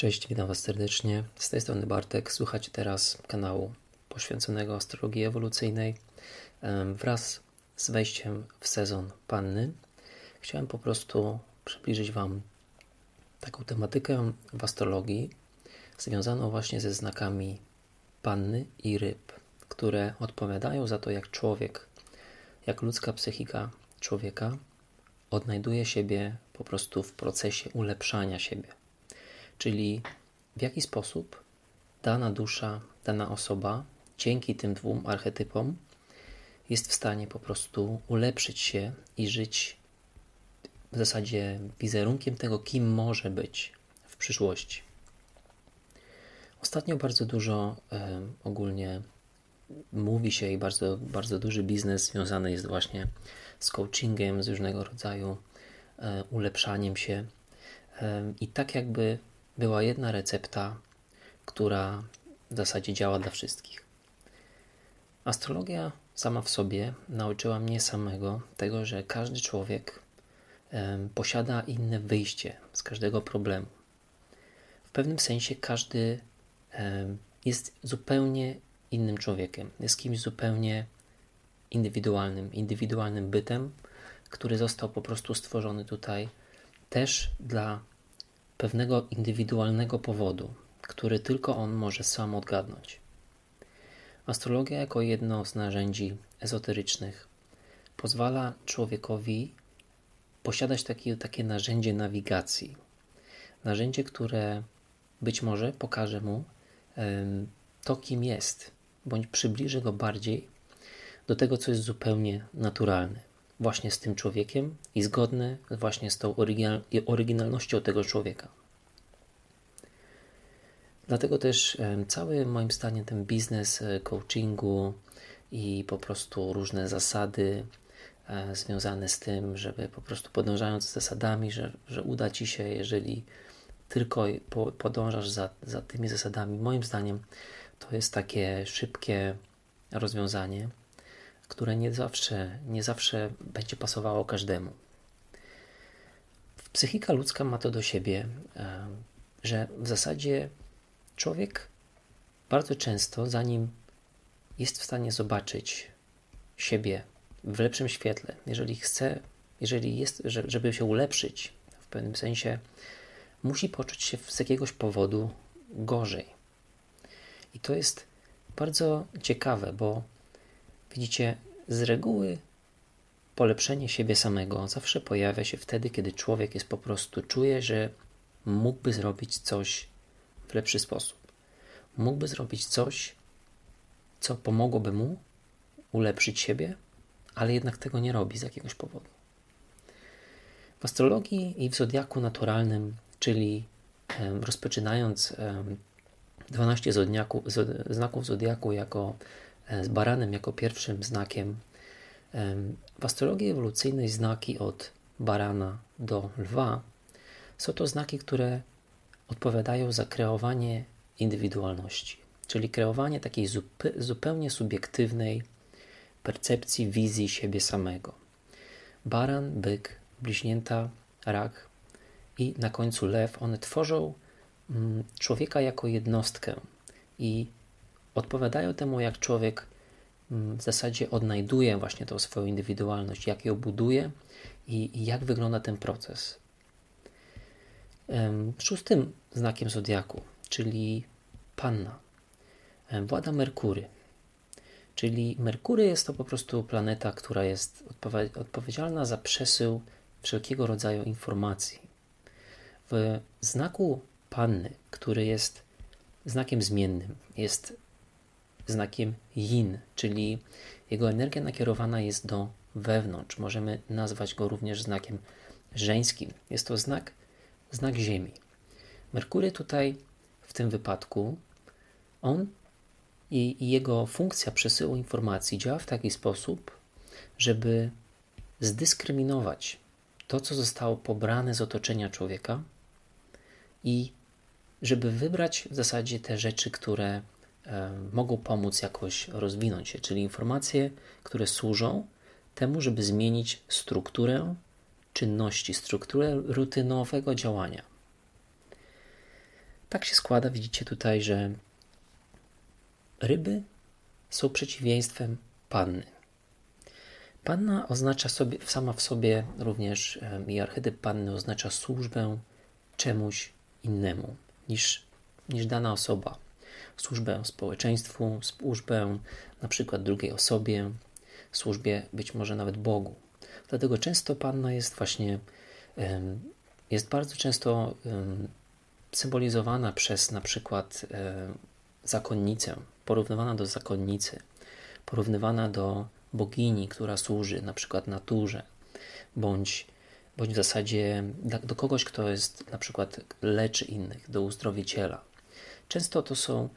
Cześć, witam Was serdecznie. Z tej strony Bartek. Słuchacie teraz kanału poświęconego astrologii ewolucyjnej. Wraz z wejściem w sezon Panny chciałem po prostu przybliżyć Wam taką tematykę w astrologii związaną właśnie ze znakami Panny i ryb, które odpowiadają za to, jak człowiek, jak ludzka psychika człowieka odnajduje siebie po prostu w procesie ulepszania siebie czyli w jaki sposób dana dusza, dana osoba dzięki tym dwóm archetypom jest w stanie po prostu ulepszyć się i żyć w zasadzie wizerunkiem tego, kim może być w przyszłości. Ostatnio bardzo dużo e, ogólnie mówi się i bardzo, bardzo duży biznes związany jest właśnie z coachingiem, z różnego rodzaju e, ulepszaniem się. E, I tak jakby była jedna recepta, która w zasadzie działa dla wszystkich. Astrologia sama w sobie nauczyła mnie samego tego, że każdy człowiek posiada inne wyjście z każdego problemu. W pewnym sensie każdy jest zupełnie innym człowiekiem, jest kimś zupełnie indywidualnym, indywidualnym bytem, który został po prostu stworzony tutaj też dla pewnego indywidualnego powodu, który tylko on może sam odgadnąć. Astrologia, jako jedno z narzędzi ezoterycznych, pozwala człowiekowi posiadać takie, takie narzędzie nawigacji. Narzędzie, które być może pokaże mu to, kim jest, bądź przybliży go bardziej do tego, co jest zupełnie naturalne właśnie z tym człowiekiem i zgodne właśnie z tą oryginalnością tego człowieka. Dlatego też cały moim zdaniem ten biznes e, coachingu i po prostu różne zasady e, związane z tym, żeby po prostu podążając zasadami, że, że uda Ci się, jeżeli tylko podążasz za, za tymi zasadami, moim zdaniem to jest takie szybkie rozwiązanie, które nie zawsze, nie zawsze będzie pasowało każdemu. Psychika ludzka ma to do siebie, e, że w zasadzie człowiek bardzo często, zanim jest w stanie zobaczyć siebie w lepszym świetle, jeżeli chce, jeżeli jest, żeby się ulepszyć w pewnym sensie, musi poczuć się z jakiegoś powodu gorzej. I to jest bardzo ciekawe, bo Widzicie, z reguły polepszenie siebie samego zawsze pojawia się wtedy, kiedy człowiek jest po prostu czuje, że mógłby zrobić coś w lepszy sposób. Mógłby zrobić coś, co pomogłoby mu ulepszyć siebie, ale jednak tego nie robi z jakiegoś powodu. W astrologii i w zodiaku naturalnym, czyli rozpoczynając 12 znaków zodiaku jako z baranem jako pierwszym znakiem. W astrologii ewolucyjnej znaki od barana do lwa są to znaki, które odpowiadają za kreowanie indywidualności, czyli kreowanie takiej zupełnie subiektywnej percepcji, wizji siebie samego. Baran, byk, bliźnięta, rak i na końcu lew, one tworzą mm, człowieka jako jednostkę i odpowiadają temu, jak człowiek mm, w zasadzie odnajduje właśnie tą swoją indywidualność, jak ją buduje i, jak wygląda ten proces. Szóstym znakiem zodiaku, czyli Panna, włada Merkury. Czyli Merkury jest to po prostu planeta, która jest odpowiedzialna za przesył wszelkiego rodzaju informacji. W znaku Panny, który jest znakiem zmiennym, jest znakiem yin, czyli jego energia nakierowana jest do wewnątrz. Możemy nazwać go również znakiem żeńskim. Jest to znak, znak Ziemi. Merkury tutaj w tym wypadku, on i, jego funkcja przesyłu informacji działa w taki sposób, żeby zdyskryminować to, co zostało pobrane z otoczenia człowieka i żeby wybrać w zasadzie te rzeczy, które mogą pomóc jakoś rozwinąć się, czyli informacje, które służą temu, żeby zmienić strukturę czynności, strukturę rutynowego działania. tak się składa, widzicie tutaj, że ryby są przeciwieństwem panny. Panna oznacza sobie, sama w sobie również i archetyp panny oznacza służbę czemuś innemu niż, niż dana osoba. Służbę społeczeństwu, służbę na przykład drugiej osobie, służbie być może nawet Bogu. Dlatego często panna jest właśnie, jest bardzo często symbolizowana przez na przykład zakonnicę, porównywana do zakonnicy, porównywana do bogini, która służy na przykład naturze, bądź, bądź w zasadzie do kogoś, kto jest na przykład leczy innych, do uzdrowiciela. Często to są e,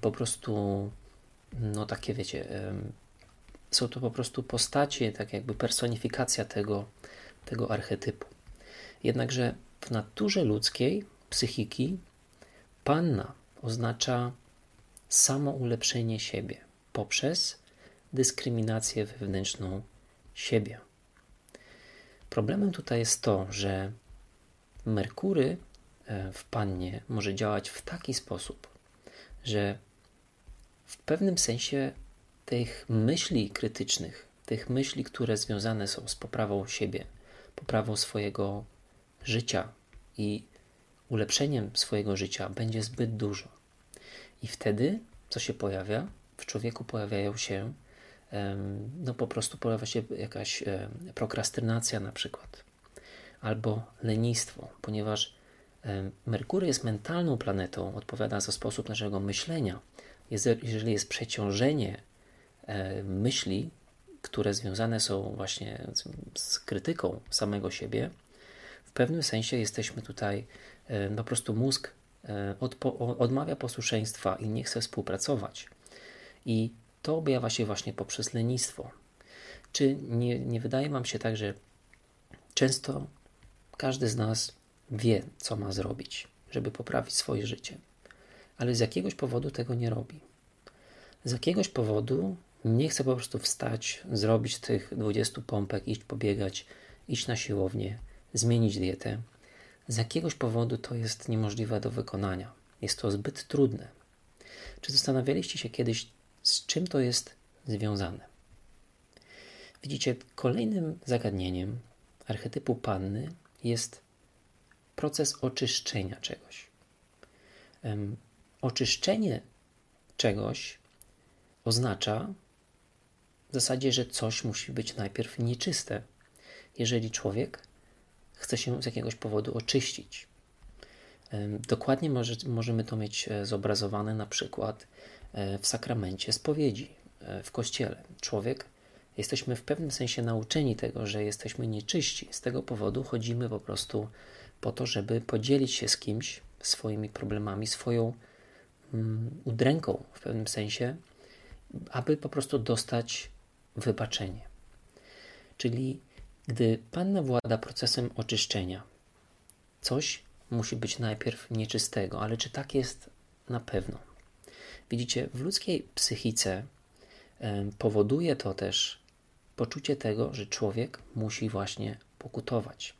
po prostu, no takie wiecie, są to po prostu postacie, tak jakby personifikacja tego, tego archetypu. Jednakże w naturze ludzkiej, psychiki, panna oznacza samo ulepszenie siebie poprzez dyskryminację wewnętrzną siebie. Problemem tutaj jest to, że Merkury e, w pannie może działać w taki sposób, że w pewnym sensie tych myśli krytycznych, tych myśli, które związane są z poprawą siebie, poprawą swojego życia i ulepszeniem swojego życia, będzie zbyt dużo. I wtedy, co się pojawia? W człowieku pojawiają się no po prostu pojawia się jakaś prokrastynacja na przykład, albo lenistwo, ponieważ Merkury jest mentalną planetą, odpowiada za sposób naszego myślenia. Jeżeli jest przeciążenie myśli, które związane są właśnie z krytyką samego siebie, w pewnym sensie jesteśmy tutaj, po prostu mózg odmawia posłuszeństwa i nie chce współpracować. I to objawia się właśnie poprzez lenistwo. Czy nie, nie wydaje Wam się tak, że często każdy z nas wie, co ma zrobić, żeby poprawić swoje życie, ale z jakiegoś powodu tego nie robi. Z jakiegoś powodu nie chce po prostu wstać, zrobić tych 20 pompek, iść pobiegać, iść na siłownię, zmienić dietę. Z jakiegoś powodu to jest niemożliwe do wykonania. Jest to zbyt trudne. Czy zastanawialiście się kiedyś, z czym to jest związane? Widzicie, kolejnym zagadnieniem archetypu panny jest proces oczyszczenia czegoś. Oczyszczenie czegoś oznacza w zasadzie, że coś musi być najpierw nieczyste, jeżeli człowiek chce się z jakiegoś powodu oczyścić. Dokładnie może, możemy to mieć e, zobrazowane na przykład E, w sakramencie spowiedzi, e, w kościele. Człowiek, jesteśmy w pewnym sensie nauczeni tego, że jesteśmy nieczyści. Z tego powodu chodzimy po prostu po to, żeby podzielić się z kimś swoimi problemami, swoją mm, udręką w pewnym sensie, aby po prostu dostać wybaczenie. Czyli gdy Panna włada procesem oczyszczenia, coś musi być najpierw nieczystego, ale czy tak jest na pewno? Widzicie, w ludzkiej psychice powoduje to też poczucie tego, że człowiek musi właśnie pokutować.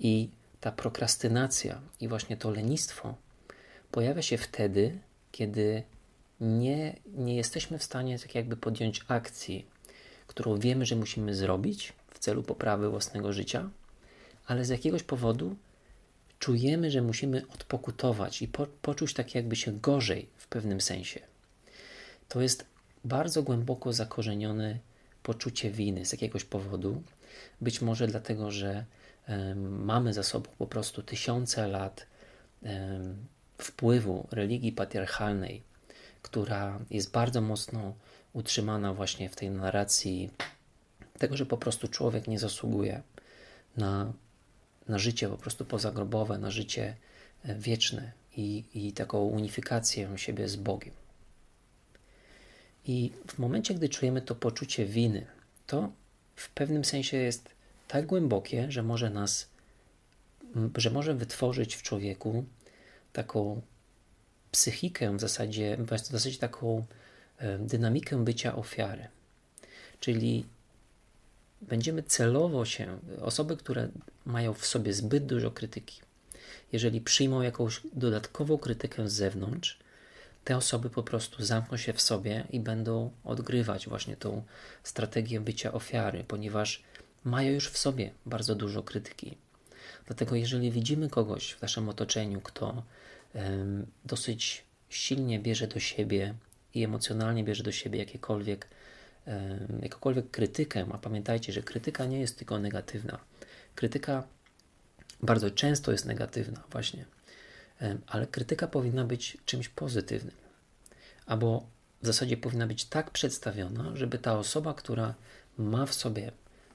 I ta prokrastynacja i właśnie to lenistwo pojawia się wtedy, kiedy nie, nie jesteśmy w stanie tak jakby podjąć akcji, którą wiemy, że musimy zrobić w celu poprawy własnego życia, ale z jakiegoś powodu czujemy, że musimy odpokutować i po, poczuć tak jakby się gorzej w pewnym sensie. To jest bardzo głęboko zakorzenione poczucie winy z jakiegoś powodu. Być może dlatego, że mamy za sobą po prostu tysiące lat wpływu religii patriarchalnej, która jest bardzo mocno utrzymana właśnie w tej narracji tego, że po prostu człowiek nie zasługuje na na życie po prostu pozagrobowe, na życie e, wieczne i, i taką unifikację siebie z Bogiem. I w momencie, gdy czujemy to poczucie winy, to w pewnym sensie jest tak głębokie, że może nas, że może wytworzyć w człowieku taką psychikę, w zasadzie, w zasadzie taką e, dynamikę bycia ofiary. Czyli będziemy celowo się, osoby, które mają w sobie zbyt dużo krytyki, jeżeli przyjmą jakąś dodatkową krytykę z zewnątrz, te osoby po prostu zamkną się w sobie i będą odgrywać właśnie tą strategię bycia ofiary, ponieważ mają już w sobie bardzo dużo krytyki. Dlatego, jeżeli widzimy kogoś w naszym otoczeniu, kto um, dosyć silnie bierze do siebie i emocjonalnie bierze do siebie jakiekolwiek, um, jakąkolwiek krytykę, a pamiętajcie, że krytyka nie jest tylko negatywna. Krytyka bardzo często jest negatywna, właśnie, um, ale krytyka powinna być czymś pozytywnym, albo w zasadzie powinna być tak przedstawiona, żeby ta osoba, która ma w sobie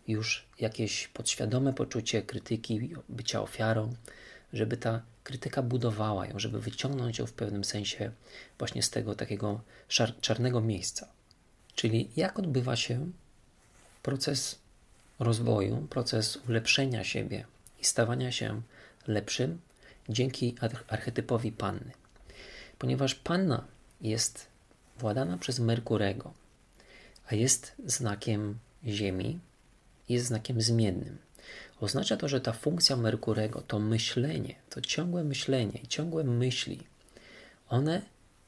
już jakieś podświadome poczucie krytyki, bycia ofiarą, żeby ta krytyka budowała ją, żeby wyciągnąć ją w pewnym sensie właśnie z tego takiego czarnego miejsca. Czyli jak odbywa się proces rozwoju, proces ulepszenia siebie i stawania się lepszym dzięki archetypowi panny. Ponieważ panna jest władana przez Merkurego, a jest znakiem Ziemi, jest znakiem zmiennym. Oznacza to, że ta funkcja Merkurego, to myślenie, to ciągłe myślenie i ciągłe myśli, one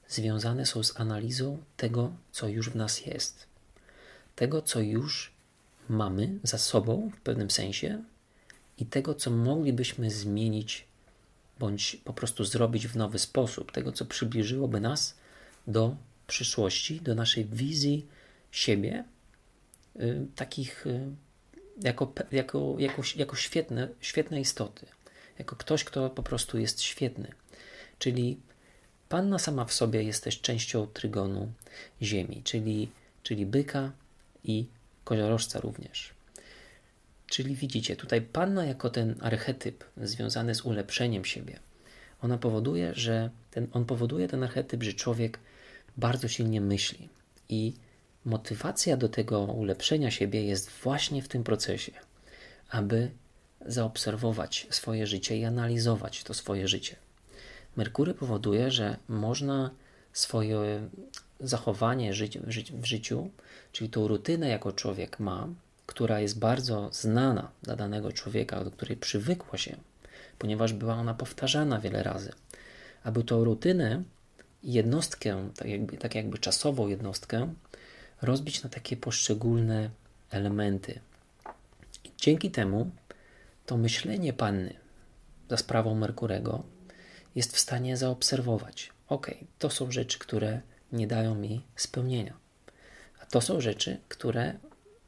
związane są z analizą tego, co już w nas jest, tego, co już mamy za sobą w pewnym sensie i tego, co moglibyśmy zmienić bądź po prostu zrobić w nowy sposób, tego, co przybliżyłoby nas do przyszłości, do naszej wizji siebie, y, takich y, jako, jako, jako, jako świetne, świetne istoty, jako ktoś, kto po prostu jest świetny. Czyli panna sama w sobie jest też częścią trygonu Ziemi, czyli, czyli byka i koziorożca również. Czyli widzicie, tutaj panna jako ten archetyp związany z ulepszeniem siebie, ona powoduje, że ten, on powoduje ten archetyp, że człowiek bardzo silnie myśli i motywacja do tego ulepszenia siebie jest właśnie w tym procesie, aby zaobserwować swoje życie i analizować to swoje życie. Merkury powoduje, że można swoje zachowanie w życiu, czyli tą rutynę, jako człowiek ma, która jest bardzo znana dla danego człowieka, do której przywykło się, ponieważ była ona powtarzana wiele razy, aby tą rutynę, jednostkę, tak jakby, tak jakby czasową jednostkę, rozbić na takie poszczególne elementy. Dzięki temu to myślenie panny za sprawą Merkurego jest w stanie zaobserwować: OK, to są rzeczy, które nie dają mi spełnienia. A to są rzeczy, które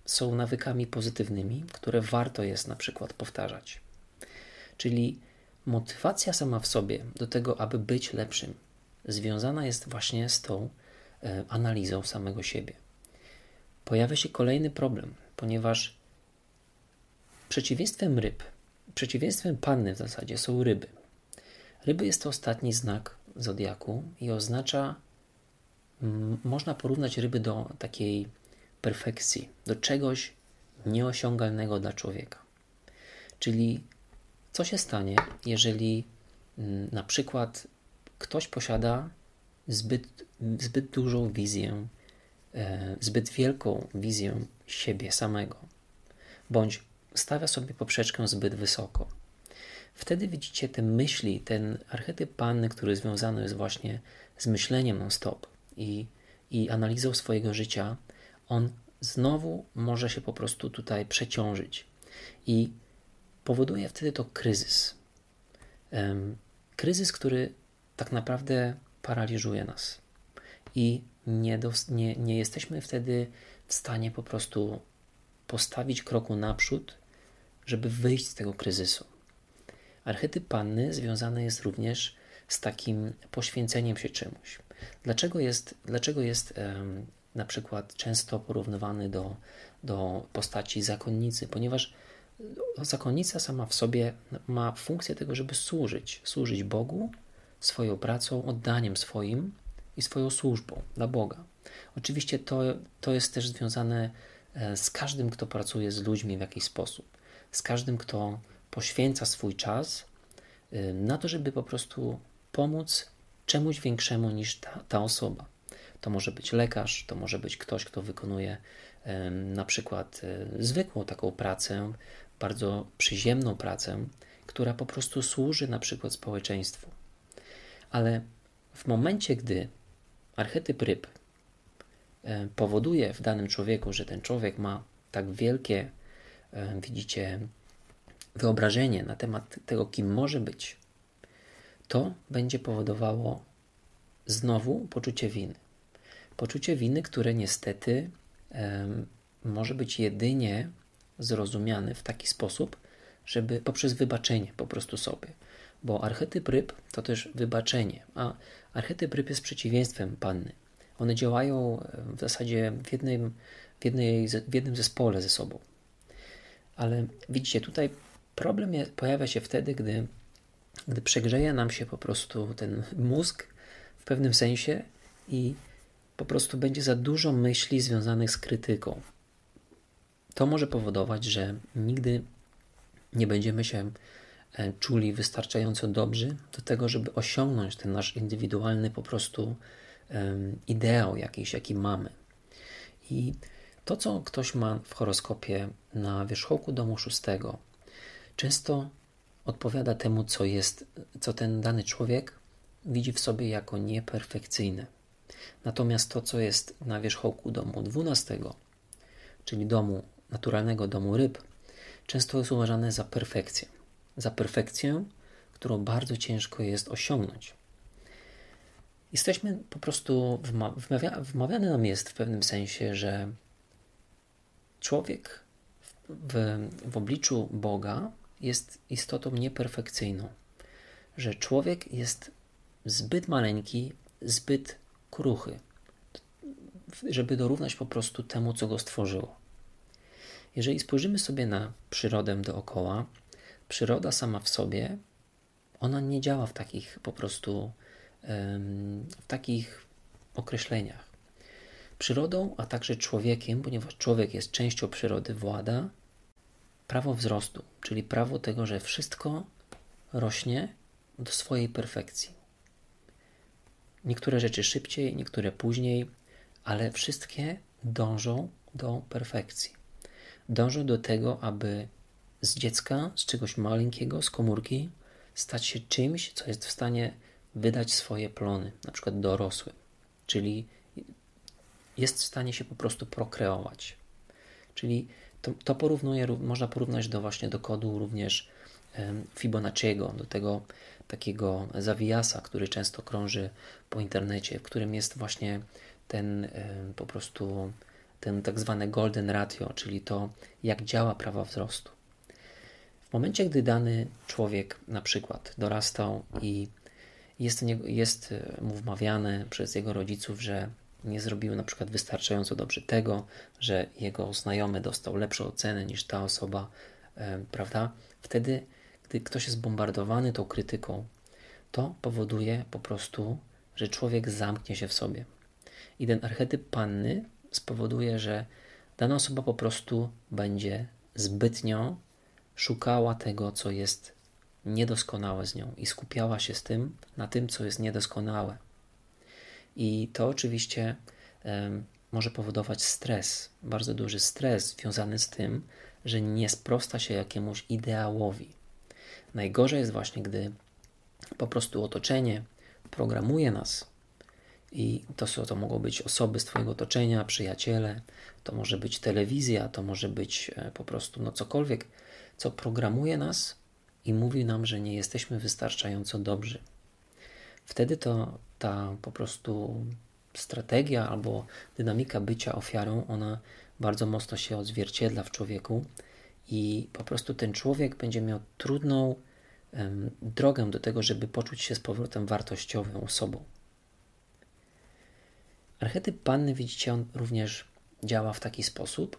są nawykami pozytywnymi, które warto jest na przykład powtarzać. Czyli motywacja sama w sobie do tego, aby być lepszym, związana jest właśnie z tą e, analizą samego siebie pojawia się kolejny problem, ponieważ przeciwieństwem ryb, przeciwieństwem panny w zasadzie są ryby. Ryby jest to ostatni znak zodiaku i oznacza, można porównać ryby do takiej perfekcji, do czegoś nieosiągalnego dla człowieka. Czyli co się stanie, jeżeli na przykład ktoś posiada zbyt, zbyt dużą wizję zbyt wielką wizję siebie samego, bądź stawia sobie poprzeczkę zbyt wysoko. Wtedy widzicie te myśli, ten archetyp panny, który związany jest właśnie z myśleniem non-stop i, i analizą swojego życia, on znowu może się po prostu tutaj przeciążyć i powoduje wtedy to kryzys. Kryzys, który tak naprawdę paraliżuje nas i nie, nie, nie jesteśmy wtedy w stanie po prostu postawić kroku naprzód, żeby wyjść z tego kryzysu. Archetyp panny związany jest również z takim poświęceniem się czemuś. Dlaczego jest, dlaczego jest um, na przykład często porównywany do, do postaci zakonnicy? Ponieważ zakonnica sama w sobie ma funkcję tego, żeby służyć, służyć Bogu swoją pracą, oddaniem swoim, i swoją służbą dla Boga. Oczywiście to, to jest też związane e, z każdym, kto pracuje z ludźmi w jakiś sposób, z każdym, kto poświęca swój czas e, na to, żeby po prostu pomóc czemuś większemu niż ta, ta osoba. To może być lekarz, to może być ktoś, kto wykonuje na przykład e, zwykłą taką pracę, bardzo przyziemną pracę, która po prostu służy na przykład społeczeństwu. Ale w momencie, gdy archetyp ryb e, powoduje w danym człowieku, że ten człowiek ma tak wielkie, e, widzicie, wyobrażenie na temat tego, kim może być, to będzie powodowało znowu poczucie winy. Poczucie winy, które niestety um, może być jedynie zrozumiane w taki sposób, żeby poprzez wybaczenie po prostu sobie. Bo archetyp ryb to też wybaczenie, a archetyp ryb jest przeciwieństwem panny. One działają w zasadzie w jednym, w, jednej, w jednym zespole ze sobą. Ale widzicie, tutaj problem pojawia się wtedy, gdy, gdy przegrzeje nam się po prostu ten mózg w pewnym sensie i po prostu będzie za dużo myśli związanych z krytyką. To może powodować, że nigdy nie będziemy się e, czuli wystarczająco dobrzy do tego, żeby osiągnąć ten nasz indywidualny po prostu ideał jakiś, jaki mamy. I to, co ktoś ma w horoskopie na wierzchołku domu szóstego, często odpowiada temu, co jest, co ten dany człowiek widzi w sobie jako nieperfekcyjne. Natomiast to, co jest na wierzchołku domu dwunastego, czyli domu naturalnego domu ryb, często jest uważane za perfekcję. Za perfekcję, którą bardzo ciężko jest osiągnąć. Jesteśmy po prostu, wmawia, wmawiane nam jest w pewnym sensie, że człowiek w, w obliczu Boga jest istotą nieperfekcyjną, że człowiek jest zbyt maleńki, zbyt kruchy, żeby dorównać po prostu temu, co go stworzyło. Jeżeli spojrzymy sobie na przyrodę dookoła, przyroda sama w sobie, ona nie działa w takich po prostu w takich określeniach. Przyrodą, a także człowiekiem, ponieważ człowiek jest częścią przyrody, włada prawo wzrostu, czyli prawo tego, że wszystko rośnie do swojej perfekcji. Niektóre rzeczy szybciej, niektóre później, ale wszystkie dążą do perfekcji dążą do tego, aby z dziecka, z czegoś maleńkiego, z komórki, stać się czymś, co jest w stanie wydać swoje plony, na przykład dorosły, czyli jest w stanie się po prostu prokreować. Czyli to, to porównuje, można porównać do właśnie do kodu również Fibonacciego, do tego takiego zawijasa, który często krąży po internecie, w którym jest właśnie ten po prostu ten tak zwane golden ratio, czyli to, jak działa prawa wzrostu. W momencie, gdy dany człowiek na przykład dorastał i jest, jest mu wmawiane przez jego rodziców, że nie zrobił na przykład wystarczająco dobrze tego, że jego znajomy dostał lepsze oceny niż ta osoba, e, prawda? Wtedy, gdy ktoś jest bombardowany tą krytyką, to powoduje po prostu, że człowiek zamknie się w sobie. I ten archetyp panny spowoduje, że dana osoba po prostu będzie zbytnio szukała tego, co jest niedoskonałe z nią i skupiała się z tym, na tym, co jest niedoskonałe. I to oczywiście może powodować stres, bardzo duży stres związany z tym, że nie sprosta się jakiemuś ideałowi. Najgorzej jest właśnie, gdy po prostu otoczenie programuje nas i to, to mogą być osoby z Twojego otoczenia, przyjaciele, to może być telewizja, to może być e, po prostu no cokolwiek, co programuje nas i mówi nam, że nie jesteśmy wystarczająco dobrzy. Wtedy to ta po prostu strategia albo dynamika bycia ofiarą, ona bardzo mocno się odzwierciedla w człowieku i po prostu ten człowiek będzie miał trudną um, drogę do tego, żeby poczuć się z powrotem wartościową osobą. Archetyp panny, widzicie, on również działa w taki sposób.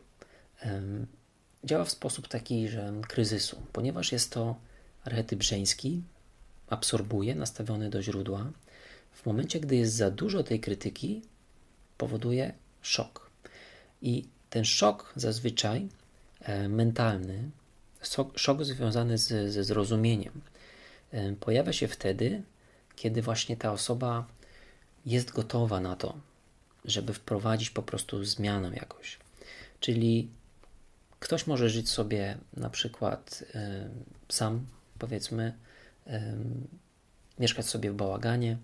Działa w sposób taki, że kryzysu, ponieważ jest to archetyp żeński, absorbuje, nastawiony do źródła. W momencie, gdy jest za dużo tej krytyki, powoduje szok. I ten szok zazwyczaj e, mentalny, szok związany z, ze zrozumieniem, e, pojawia się wtedy, kiedy właśnie ta osoba jest gotowa na to, żeby wprowadzić po prostu zmianę jakoś. Czyli ktoś może żyć sobie na przykład y, sam powiedzmy, mieszkać sobie w bałaganie,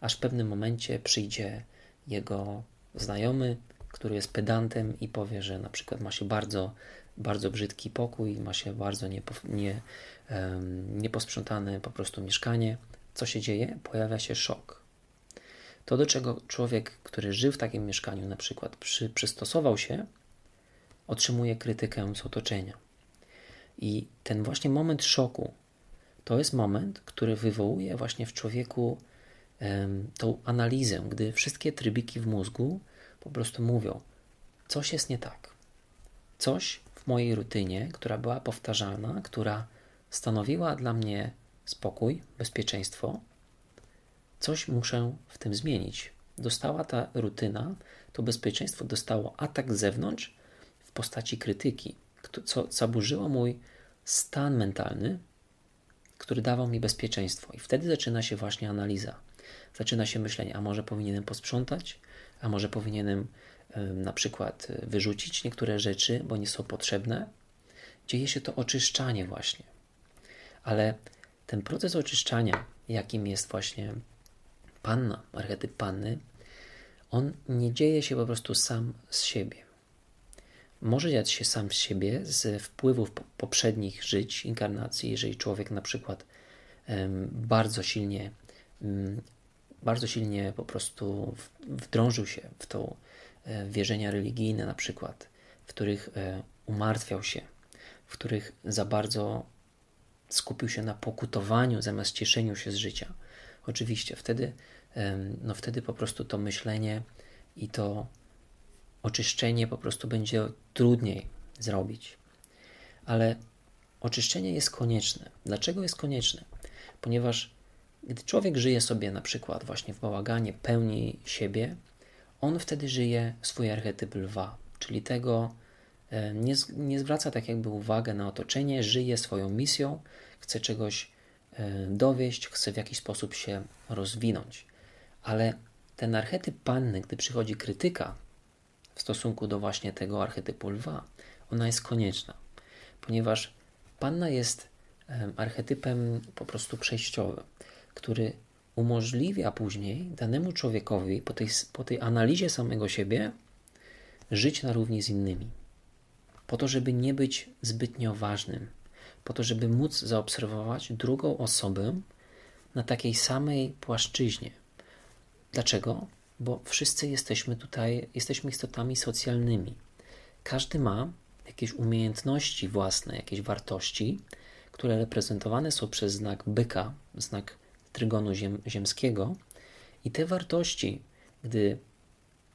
aż w pewnym momencie przyjdzie jego znajomy, który jest pedantem i powie, że na przykład ma się bardzo, bardzo brzydki pokój, ma się bardzo niepo, nie, um, nieposprzątane po prostu mieszkanie. Co się dzieje? Pojawia się szok. To, do czego człowiek, który żył w takim mieszkaniu, na przykład przy, przystosował się, otrzymuje krytykę z otoczenia. I ten właśnie moment szoku to jest moment, który wywołuje właśnie w człowieku um, tą analizę, gdy wszystkie trybiki w mózgu po prostu mówią: coś jest nie tak. Coś w mojej rutynie, która była powtarzalna, która stanowiła dla mnie spokój, bezpieczeństwo, coś muszę w tym zmienić. Dostała ta rutyna, to bezpieczeństwo dostało atak z zewnątrz postaci krytyki, co zaburzyło mój stan mentalny, który dawał mi bezpieczeństwo. I wtedy zaczyna się właśnie analiza. Zaczyna się myślenie, a może powinienem posprzątać, a może powinienem na przykład e, wyrzucić niektóre rzeczy, bo nie są potrzebne. Dzieje się to oczyszczanie właśnie. Ale ten proces oczyszczania, jakim jest właśnie panna, archetyp panny, on nie dzieje się po prostu sam z siebie. Może dziać się sam z siebie z wpływów poprzednich żyć, inkarnacji, jeżeli człowiek na przykład bardzo silnie, bardzo silnie po prostu wdrążył się w to e, wierzenia religijne, na przykład, w których e, umartwiał się, w których za bardzo skupił się na pokutowaniu zamiast cieszeniu się z życia. Oczywiście wtedy, no wtedy po prostu to myślenie i to oczyszczenie po prostu będzie trudniej zrobić. Ale oczyszczenie jest konieczne. Dlaczego jest konieczne? Ponieważ gdy człowiek żyje sobie na przykład właśnie w bałaganie, pełni siebie, on wtedy żyje swój archetyp lwa, czyli tego e, nie, nie zwraca tak jakby uwagę na otoczenie, żyje swoją misją, chce czegoś e, dowieść, chce w jakiś sposób się rozwinąć. Ale ten archetyp panny, gdy przychodzi krytyka w stosunku do właśnie tego archetypu lwa, ona jest konieczna, ponieważ panna jest archetypem po prostu przejściowym, który umożliwia później danemu człowiekowi po tej, po tej analizie samego siebie żyć na równi z innymi. Po to, żeby nie być zbytnio ważnym, po to, żeby móc zaobserwować drugą osobę na takiej samej płaszczyźnie. Dlaczego? Bo wszyscy jesteśmy tutaj, jesteśmy istotami socjalnymi. Każdy ma jakieś umiejętności własne, jakieś wartości, które reprezentowane są przez znak byka, znak trygonu ziem, ziemskiego. I te wartości, gdy,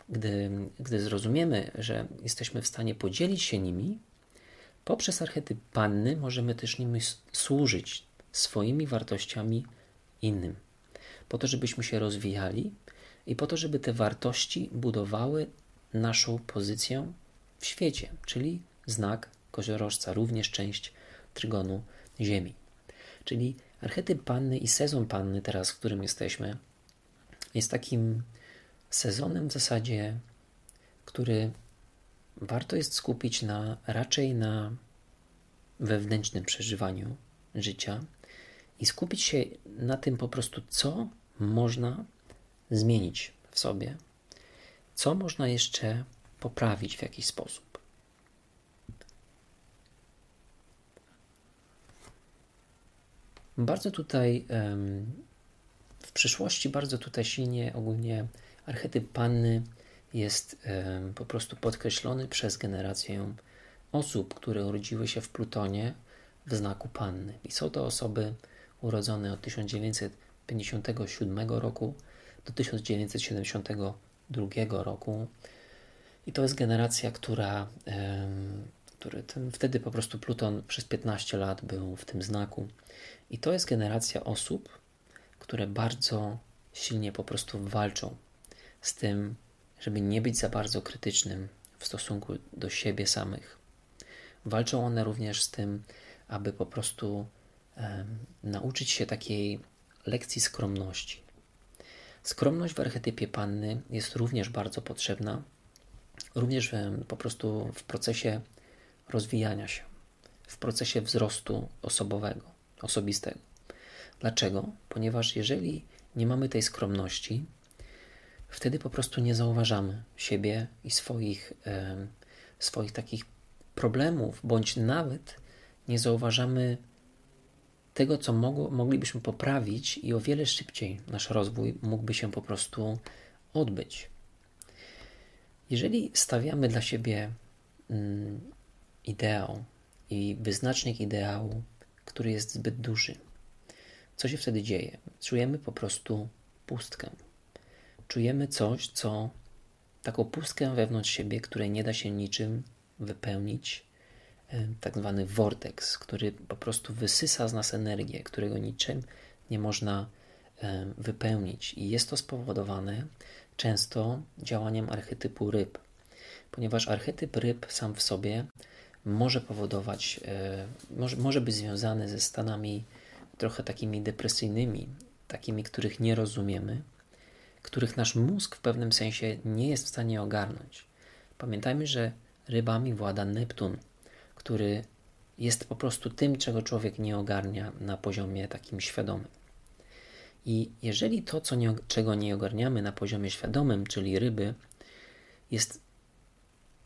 gdy, gdy zrozumiemy, że jesteśmy w stanie podzielić się nimi, poprzez archetyp panny możemy też nimi służyć swoimi wartościami innym. Po to, żebyśmy się rozwijali i po to, żeby te wartości budowały naszą pozycję w świecie, czyli znak koziorożca, również część trygonu Ziemi. Czyli archetyp panny i sezon panny, teraz w którym jesteśmy, jest takim sezonem w zasadzie, który warto jest skupić na raczej na wewnętrznym przeżywaniu życia i skupić się na tym po prostu, co można zmienić w sobie, co można jeszcze poprawić w jakiś sposób. Bardzo tutaj w przyszłości, bardzo tutaj silnie ogólnie archetyp panny jest po prostu podkreślony przez generację osób, które urodziły się w Plutonie w znaku panny. I są to osoby urodzone od 1957 roku do 1972 roku. I to jest generacja, która, który ten, wtedy po prostu Pluton przez 15 lat był w tym znaku. I to jest generacja osób, które bardzo silnie po prostu walczą z tym, żeby nie być za bardzo krytycznym w stosunku do siebie samych. Walczą one również z tym, aby po prostu nauczyć się takiej lekcji skromności. Skromność w archetypie panny jest również bardzo potrzebna, również po prostu w procesie rozwijania się, w procesie wzrostu osobowego. osobistego. Dlaczego? Ponieważ jeżeli nie mamy tej skromności, wtedy po prostu nie zauważamy siebie i swoich, swoich takich problemów, bądź nawet nie zauważamy tego, co mogło, moglibyśmy poprawić, i o wiele szybciej nasz rozwój mógłby się po prostu odbyć. Jeżeli stawiamy dla siebie mm, ideał i wyznacznik ideału, który jest zbyt duży, co się wtedy dzieje? Czujemy po prostu pustkę. Czujemy coś, co taką pustkę wewnątrz siebie, której nie da się niczym wypełnić, tak zwany vortex, który po prostu wysysa z nas energię, którego niczym nie można e, wypełnić. I jest to spowodowane często działaniem archetypu ryb, ponieważ archetyp ryb sam w sobie może powodować, e, może, może być związany ze stanami trochę takimi depresyjnymi, takimi, których nie rozumiemy, których nasz mózg w pewnym sensie nie jest w stanie ogarnąć. Pamiętajmy, że rybami włada Neptun, który jest po prostu tym, czego człowiek nie ogarnia na poziomie takim świadomym. I jeżeli to, co nie, czego nie ogarniamy na poziomie świadomym, czyli ryby, jest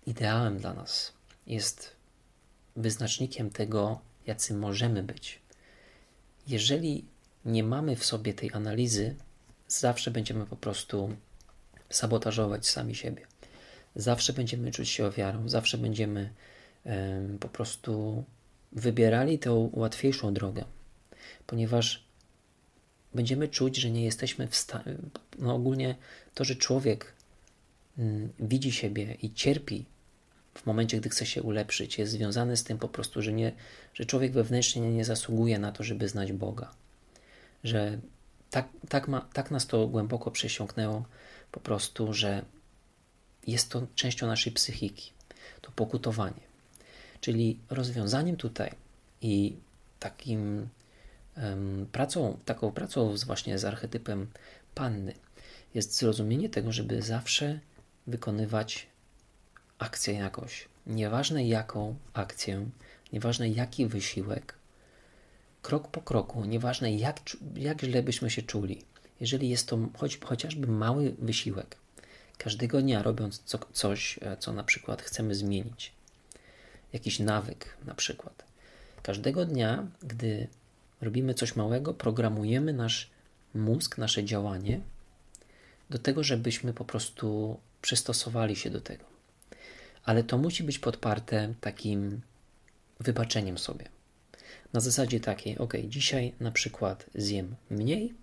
ideałem dla nas, jest wyznacznikiem tego, jacy możemy być. Jeżeli nie mamy w sobie tej analizy, zawsze będziemy po prostu sabotażować sami siebie. Zawsze będziemy czuć się ofiarą, zawsze będziemy po prostu wybierali tę łatwiejszą drogę, ponieważ będziemy czuć, że nie jesteśmy w stanie. No ogólnie to, że człowiek mm, widzi siebie i cierpi w momencie, gdy chce się ulepszyć, jest związane z tym po prostu, że, nie, że człowiek wewnętrznie nie, nie zasługuje na to, żeby znać Boga. Że tak, tak, ma, tak nas to głęboko przesiąknęło po prostu, że jest to częścią naszej psychiki, to pokutowanie. Czyli rozwiązaniem tutaj i takim um, pracą, taką pracą właśnie z archetypem panny jest zrozumienie tego, żeby zawsze wykonywać akcję jakoś. Nieważne jaką akcję, nieważne jaki wysiłek, krok po kroku, nieważne jak, jak źle byśmy się czuli, jeżeli jest to choć, chociażby mały wysiłek, każdego dnia robiąc co, coś, e, co na przykład chcemy zmienić, jakiś nawyk na przykład. Każdego dnia, gdy robimy coś małego, programujemy nasz mózg, nasze działanie do tego, żebyśmy po prostu przystosowali się do tego. Ale to musi być podparte takim wybaczeniem sobie. Na zasadzie takiej, ok, dzisiaj na przykład zjem mniej,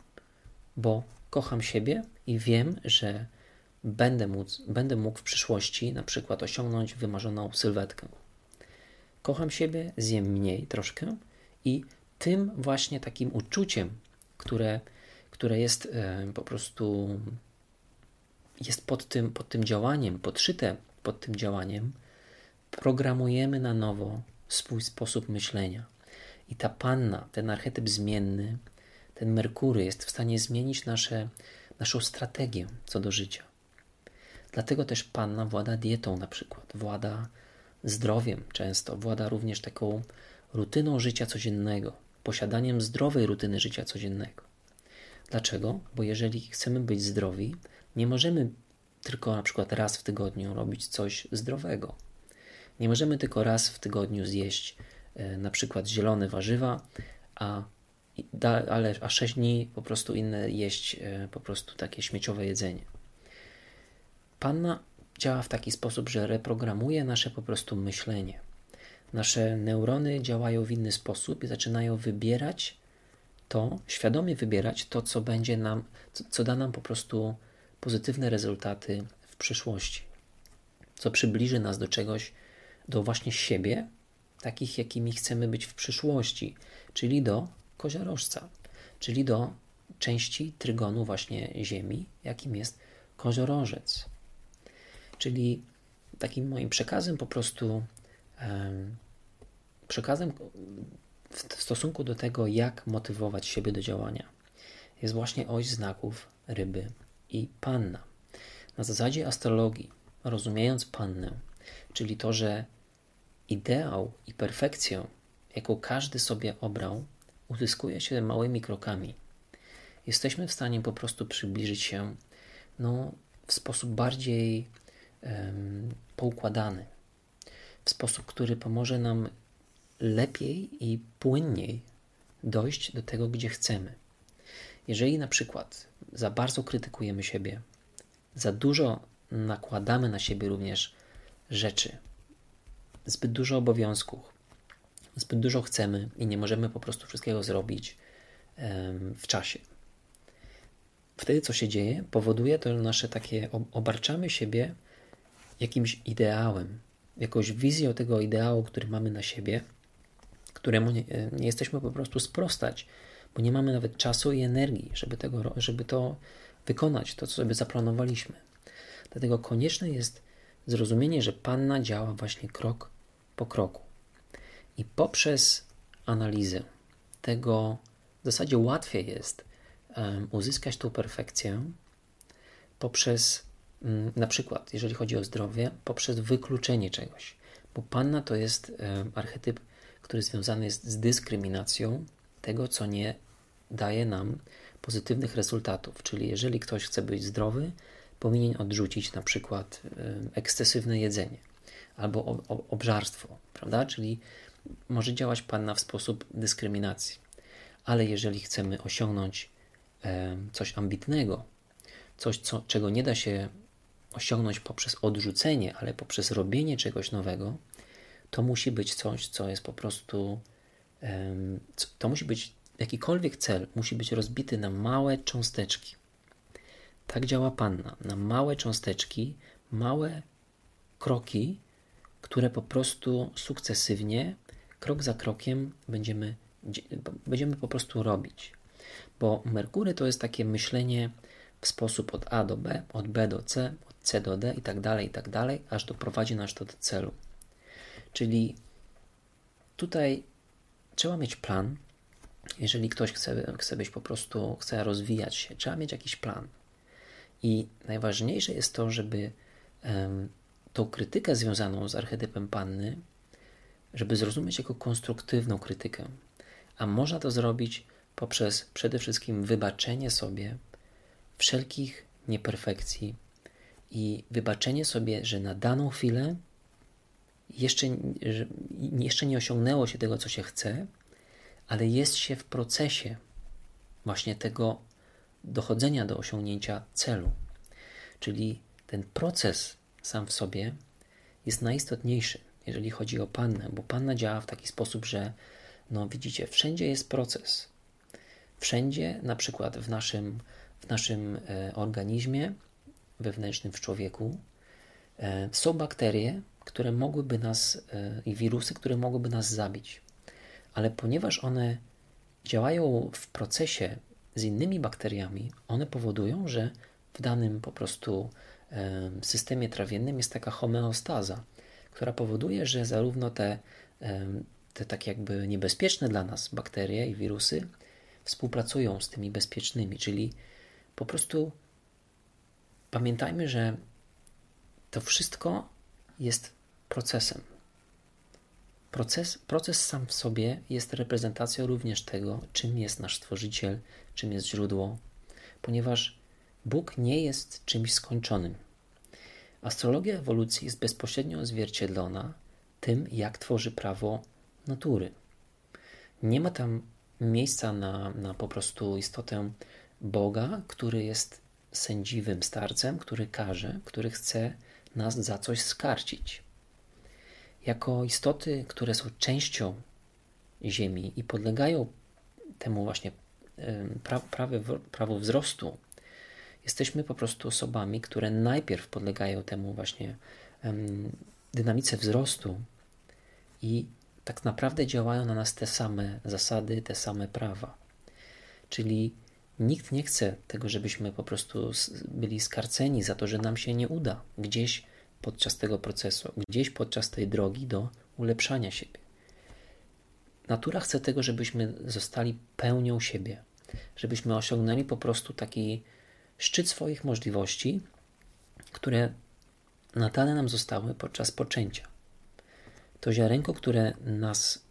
bo kocham siebie i wiem, że będę, móc, będę mógł w przyszłości na przykład osiągnąć wymarzoną sylwetkę. Kocham siebie, zjem mniej troszkę i tym właśnie takim uczuciem, które, które jest e, po prostu jest pod tym, pod tym działaniem, podszyte pod tym działaniem, programujemy na nowo swój sposób myślenia. I ta panna, ten archetyp zmienny, ten Merkury jest w stanie zmienić nasze, naszą strategię co do życia. Dlatego też panna włada dietą na przykład, włada zdrowiem często, włada również taką rutyną życia codziennego, posiadaniem zdrowej rutyny życia codziennego. Dlaczego? Bo jeżeli chcemy być zdrowi, nie możemy tylko na przykład raz w tygodniu robić coś zdrowego. Nie możemy tylko raz w tygodniu zjeść e, na przykład zielone warzywa, a, ale, a 6 dni po prostu inne jeść e, po prostu takie śmieciowe jedzenie. Panna działa w taki sposób, że reprogramuje nasze po prostu myślenie. Nasze neurony działają w inny sposób i zaczynają wybierać to, świadomie wybierać to, co będzie nam, co, co da nam po prostu pozytywne rezultaty w przyszłości, co przybliży nas do czegoś, do właśnie siebie, takich jakimi chcemy być w przyszłości, czyli do koziorożca, czyli do części trygonu właśnie Ziemi, jakim jest koziorożec. Czyli takim moim przekazem po prostu przekazem w stosunku do tego, jak motywować siebie do działania, jest właśnie oś znaków ryby i panna. Na zasadzie astrologii, rozumiejąc pannę, czyli to, że ideał i perfekcję, jaką każdy sobie obrał, uzyskuje się małymi krokami, jesteśmy w stanie po prostu przybliżyć się no, w sposób bardziej poukładany, w sposób, który pomoże nam lepiej i płynniej dojść do tego, gdzie chcemy. Jeżeli na przykład za bardzo krytykujemy siebie, za dużo nakładamy na siebie również rzeczy, zbyt dużo obowiązków, zbyt dużo chcemy i nie możemy po prostu wszystkiego zrobić w czasie. Wtedy co się dzieje? Powoduje to nasze takie, obarczamy siebie jakimś ideałem, jakąś wizją tego ideału, który mamy na siebie, któremu nie, nie jesteśmy po prostu sprostać, bo nie mamy nawet czasu i energii, żeby, tego, żeby to wykonać, to co sobie zaplanowaliśmy. Dlatego konieczne jest zrozumienie, że Panna działa właśnie krok po kroku. I poprzez analizę tego w zasadzie łatwiej jest um, uzyskać tą perfekcję poprzez na przykład, jeżeli chodzi o zdrowie, poprzez wykluczenie czegoś. Bo panna to jest um, archetyp, który związany jest z dyskryminacją tego, co nie daje nam pozytywnych rezultatów. Czyli jeżeli ktoś chce być zdrowy, powinien odrzucić na przykład ekscesywne jedzenie albo obżarstwo, prawda? Czyli może działać Panna w sposób dyskryminacji. Ale jeżeli chcemy osiągnąć coś ambitnego, coś, co, czego nie da się osiągnąć poprzez odrzucenie, ale poprzez robienie czegoś nowego, to musi być coś, co jest po prostu. To musi być jakikolwiek cel, musi być rozbity na małe cząsteczki. Tak działa Panna. Na małe cząsteczki, małe kroki, które po prostu sukcesywnie, krok za krokiem będziemy, będziemy po prostu robić. Bo Merkury to jest takie myślenie w sposób od A do B, od B do C, C do D i tak dalej, i tak dalej, aż doprowadzi nas to do celu. Czyli tutaj trzeba mieć plan. Jeżeli ktoś chce, chce być po prostu, chce rozwijać się, trzeba mieć jakiś plan. I najważniejsze jest to, żeby um, tą krytykę związaną z archetypem panny, żeby zrozumieć jako konstruktywną krytykę. A można to zrobić poprzez przede wszystkim wybaczenie sobie wszelkich nieperfekcji i wybaczenie sobie, że na daną chwilę jeszcze, jeszcze nie osiągnęło się tego, co się chce, ale jest się w procesie właśnie tego dochodzenia do osiągnięcia celu. Czyli ten proces sam w sobie jest najistotniejszy, jeżeli chodzi o pannę, bo panna działa w taki sposób, że no widzicie, wszędzie jest proces. Wszędzie, na przykład w naszym, w naszym e, organizmie wewnętrznym w człowieku, e, są bakterie, które mogłyby nas e, i wirusy, które mogłyby nas zabić. Ale ponieważ one działają w procesie z innymi bakteriami, one powodują, że w danym po prostu systemie trawiennym jest taka homeostaza, która powoduje, że zarówno te, te tak jakby niebezpieczne dla nas bakterie i wirusy współpracują z tymi bezpiecznymi, czyli po prostu pamiętajmy, że to wszystko jest procesem. Proces, proces sam w sobie jest reprezentacją również tego, czym jest nasz Stworzyciel, czym jest źródło, ponieważ Bóg nie jest czymś skończonym. Astrologia ewolucji jest bezpośrednio odzwierciedlona tym, jak tworzy prawo natury. Nie ma tam miejsca na, na po prostu istotę Boga, który jest sędziwym starcem, który każe, który chce nas za coś skarcić. Jako istoty, które są częścią Ziemi i podlegają temu właśnie pra, prawie, prawu wzrostu, jesteśmy po prostu osobami, które najpierw podlegają temu właśnie dynamice wzrostu i tak naprawdę działają na nas te same zasady, te same prawa. Czyli nikt nie chce tego, żebyśmy po prostu byli skarceni za to, że nam się nie uda gdzieś podczas tego procesu, gdzieś podczas tej drogi do ulepszania siebie. Natura chce tego, żebyśmy zostali pełnią siebie, żebyśmy osiągnęli po prostu taki szczyt swoich możliwości, które nadane nam zostały podczas poczęcia. To ziarenko, które nas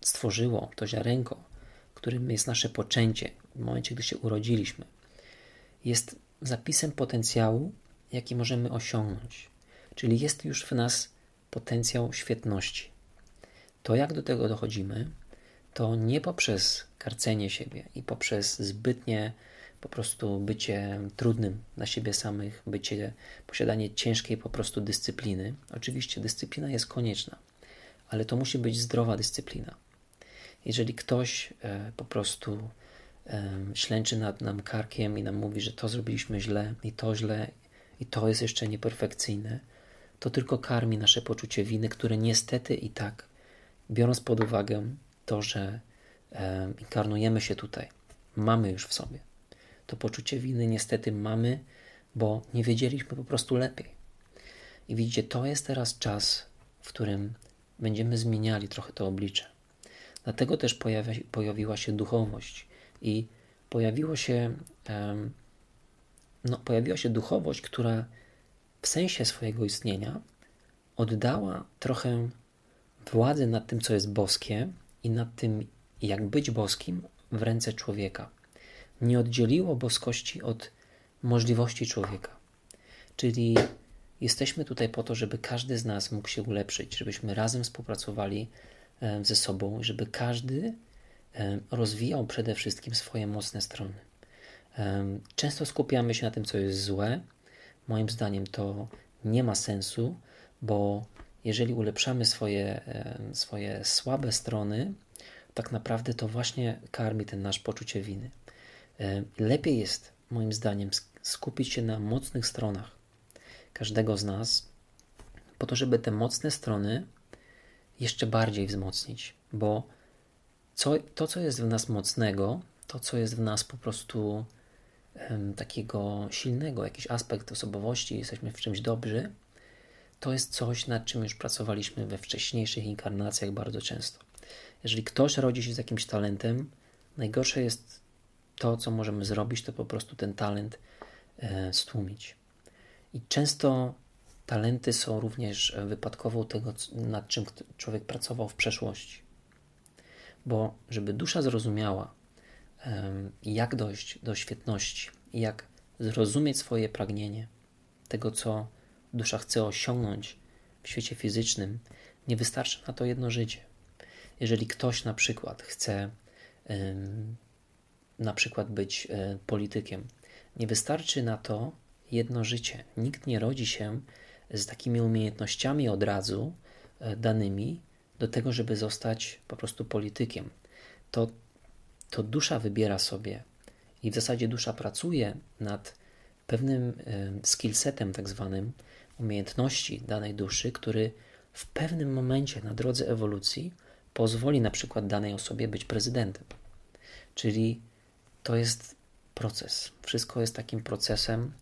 stworzyło, to ziarenko, którym jest nasze poczęcie, w momencie, gdy się urodziliśmy, jest zapisem potencjału, jaki możemy osiągnąć. Czyli jest już w nas potencjał świetności. To, jak do tego dochodzimy, to nie poprzez karcenie siebie i poprzez zbytnie po prostu bycie trudnym na siebie samych, bycie, posiadanie ciężkiej po prostu dyscypliny. Oczywiście dyscyplina jest konieczna, ale to musi być zdrowa dyscyplina. Jeżeli ktoś e, po prostu e, ślęczy nad nam karkiem i nam mówi, że to zrobiliśmy źle i to źle i to jest jeszcze nieperfekcyjne, to tylko karmi nasze poczucie winy, które niestety i tak, biorąc pod uwagę to, że e, inkarnujemy się tutaj, mamy już w sobie. To poczucie winy niestety mamy, bo nie wiedzieliśmy po prostu lepiej. I widzicie, to jest teraz czas, w którym będziemy zmieniali trochę to oblicze. Dlatego też pojawia, pojawiła się duchowość i pojawiło się, no, pojawiła się duchowość, która w sensie swojego istnienia oddała trochę władzy nad tym, co jest boskie i nad tym, jak być boskim w ręce człowieka. Nie oddzieliło boskości od możliwości człowieka. Czyli jesteśmy tutaj po to, żeby każdy z nas mógł się ulepszyć, żebyśmy razem współpracowali ze sobą, żeby każdy e, rozwijał przede wszystkim swoje mocne strony. E, często skupiamy się na tym, co jest złe. Moim zdaniem to nie ma sensu, bo jeżeli ulepszamy swoje, swoje słabe strony, tak naprawdę to właśnie karmi ten nasz poczucie winy. Lepiej jest, moim zdaniem, skupić się na mocnych stronach każdego z nas, po to, żeby te mocne strony jeszcze bardziej wzmocnić, bo co, to, co jest w nas mocnego, to, co jest w nas po prostu um, takiego silnego, jakiś aspekt osobowości, jesteśmy w czymś dobrzy, to jest coś, nad czym już pracowaliśmy we wcześniejszych inkarnacjach bardzo często. Jeżeli ktoś rodzi się z jakimś talentem, najgorsze jest to, co możemy zrobić, to po prostu ten talent e, stłumić. I często talenty są również wypadkową tego, nad czym człowiek pracował w przeszłości. Bo żeby dusza zrozumiała, jak dojść do świetności, jak zrozumieć swoje pragnienie, tego, co dusza chce osiągnąć w świecie fizycznym, nie wystarczy na to jedno życie. Jeżeli ktoś na przykład chce na przykład być e, politykiem, nie wystarczy na to jedno życie. Nikt nie rodzi się z takimi umiejętnościami od razu e, danymi do tego, żeby zostać po prostu politykiem. To, to dusza wybiera sobie i w zasadzie dusza pracuje nad pewnym skillsetem, tak zwanym, umiejętności danej duszy, który w pewnym momencie na drodze ewolucji pozwoli na przykład danej osobie być prezydentem. Czyli to jest proces. Wszystko jest takim procesem,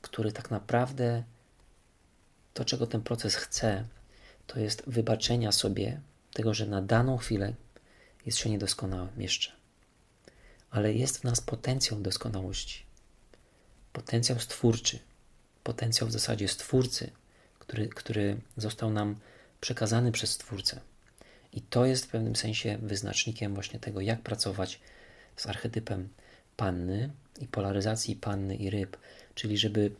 który tak naprawdę to, czego ten proces chce, to jest wybaczenia sobie tego, że na daną chwilę jest się niedoskonałym jeszcze. Ale jest w nas potencjał doskonałości, potencjał stwórczy, potencjał w zasadzie stwórcy, który, który został nam przekazany przez Stwórcę. I to jest w pewnym sensie wyznacznikiem właśnie tego, jak pracować z archetypem panny i polaryzacji panny i ryb, czyli żeby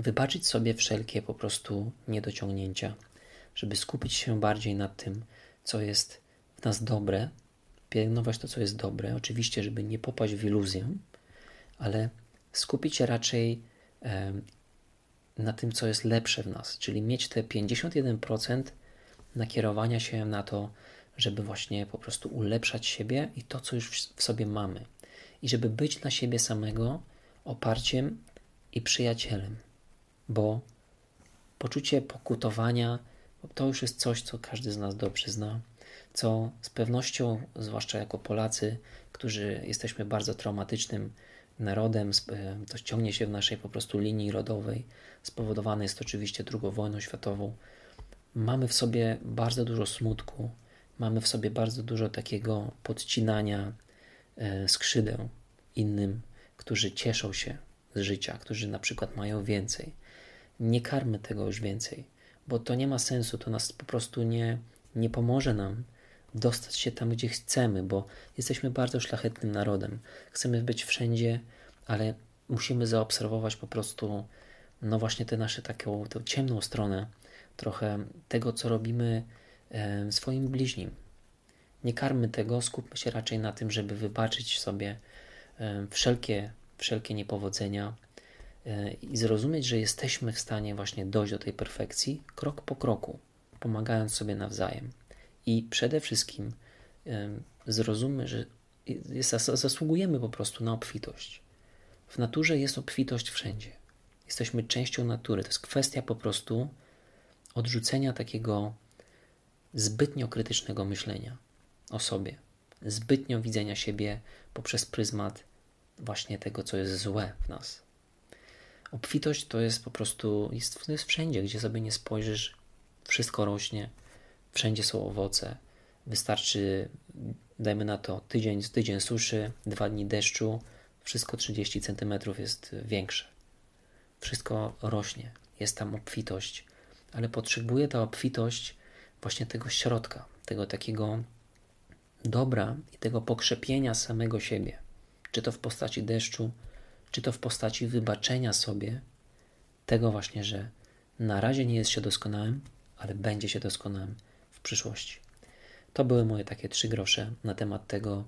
wybaczyć sobie wszelkie po prostu niedociągnięcia, żeby skupić się bardziej na tym, co jest w nas dobre, pielęgnować to, co jest dobre, oczywiście, żeby nie popaść w iluzję, ale skupić się raczej e, na tym, co jest lepsze w nas, czyli mieć te 51% nakierowania się na to, żeby właśnie po prostu ulepszać siebie i to, co już w sobie mamy. I żeby być dla siebie samego oparciem i przyjacielem, bo poczucie pokutowania to już jest coś, co każdy z nas dobrze zna, co z pewnością, zwłaszcza jako Polacy, którzy jesteśmy bardzo traumatycznym narodem, e, to ciągnie się w naszej po prostu linii rodowej, spowodowane jest oczywiście II wojną światową. Mamy w sobie bardzo dużo smutku, mamy w sobie bardzo dużo takiego podcinania, E, skrzydeł innym, którzy cieszą się z życia, którzy na przykład mają więcej. Nie karmy tego już więcej, bo to nie ma sensu, to nas po prostu nie, nie pomoże nam dostać się tam, gdzie chcemy, bo jesteśmy bardzo szlachetnym narodem. Chcemy być wszędzie, ale musimy zaobserwować po prostu, no właśnie tę nasze taką tę ciemną stronę, trochę tego, co robimy e, swoim bliźnim. Nie karmy tego, skupmy się raczej na tym, żeby wybaczyć sobie e, wszelkie, wszelkie niepowodzenia i zrozumieć, że jesteśmy w stanie właśnie dojść do tej perfekcji krok po kroku, pomagając sobie nawzajem. I przede wszystkim zrozummy, że zasługujemy po prostu na obfitość. W naturze jest obfitość wszędzie. Jesteśmy częścią natury. To jest kwestia po prostu odrzucenia takiego zbytnio krytycznego myślenia o sobie, zbytnio widzenia siebie poprzez pryzmat właśnie tego, co jest złe w nas. Obfitość to jest po prostu, jest, jest wszędzie, gdzie sobie nie spojrzysz, wszystko rośnie, wszędzie są owoce. Wystarczy, dajmy na to, tydzień, tydzień suszy, dwa dni deszczu, wszystko 30 cm jest większe. Wszystko rośnie, jest tam obfitość, ale potrzebuje ta obfitość właśnie tego środka, tego takiego dobra i tego pokrzepienia samego siebie, czy to w postaci deszczu, czy to w postaci wybaczenia sobie tego właśnie, że na razie nie jest się doskonałym, ale będzie się doskonałym w przyszłości. To były moje takie trzy grosze na temat tego,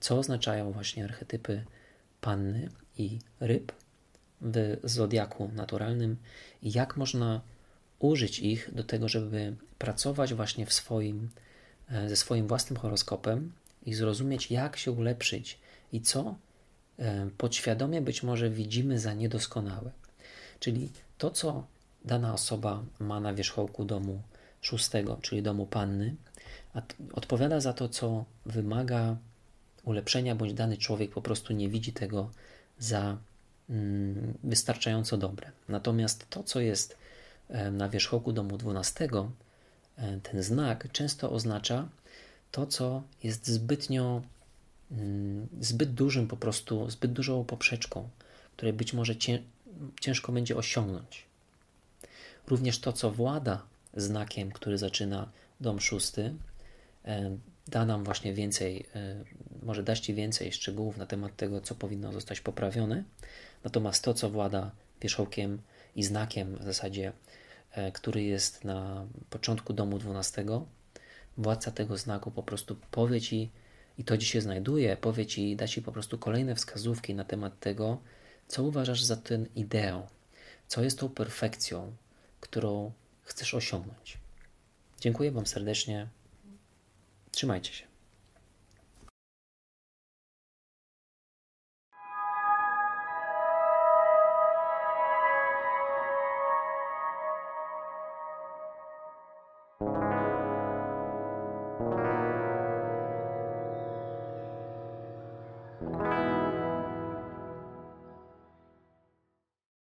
co oznaczają właśnie archetypy panny i ryb w zodiaku naturalnym i jak można użyć ich do tego, żeby pracować właśnie w swoim, e, ze swoim własnym horoskopem i zrozumieć, jak się ulepszyć i co e, podświadomie być może widzimy za niedoskonałe. Czyli to, co dana osoba ma na wierzchołku domu szóstego, czyli domu panny, odpowiada za to, co wymaga ulepszenia, bądź dany człowiek po prostu nie widzi tego za mm, wystarczająco dobre. Natomiast to, co jest e, na wierzchołku domu 12, e, ten znak często oznacza to, co jest zbytnio, zbyt dużym po prostu, zbyt dużą poprzeczką, której być może ciężko będzie osiągnąć. Również to, co włada znakiem, który zaczyna dom szósty, e, da nam właśnie więcej, e, może dać Ci więcej szczegółów na temat tego, co powinno zostać poprawione. Natomiast to, co włada wierzchołkiem i znakiem w zasadzie, e, który jest na początku domu 12, władca tego znaku po prostu powie Ci, i to Ci się znajduje, powie Ci, da Ci po prostu kolejne wskazówki na temat tego, co uważasz za ten ideał, co jest tą perfekcją, którą chcesz osiągnąć. Dziękuję Wam serdecznie. Trzymajcie się.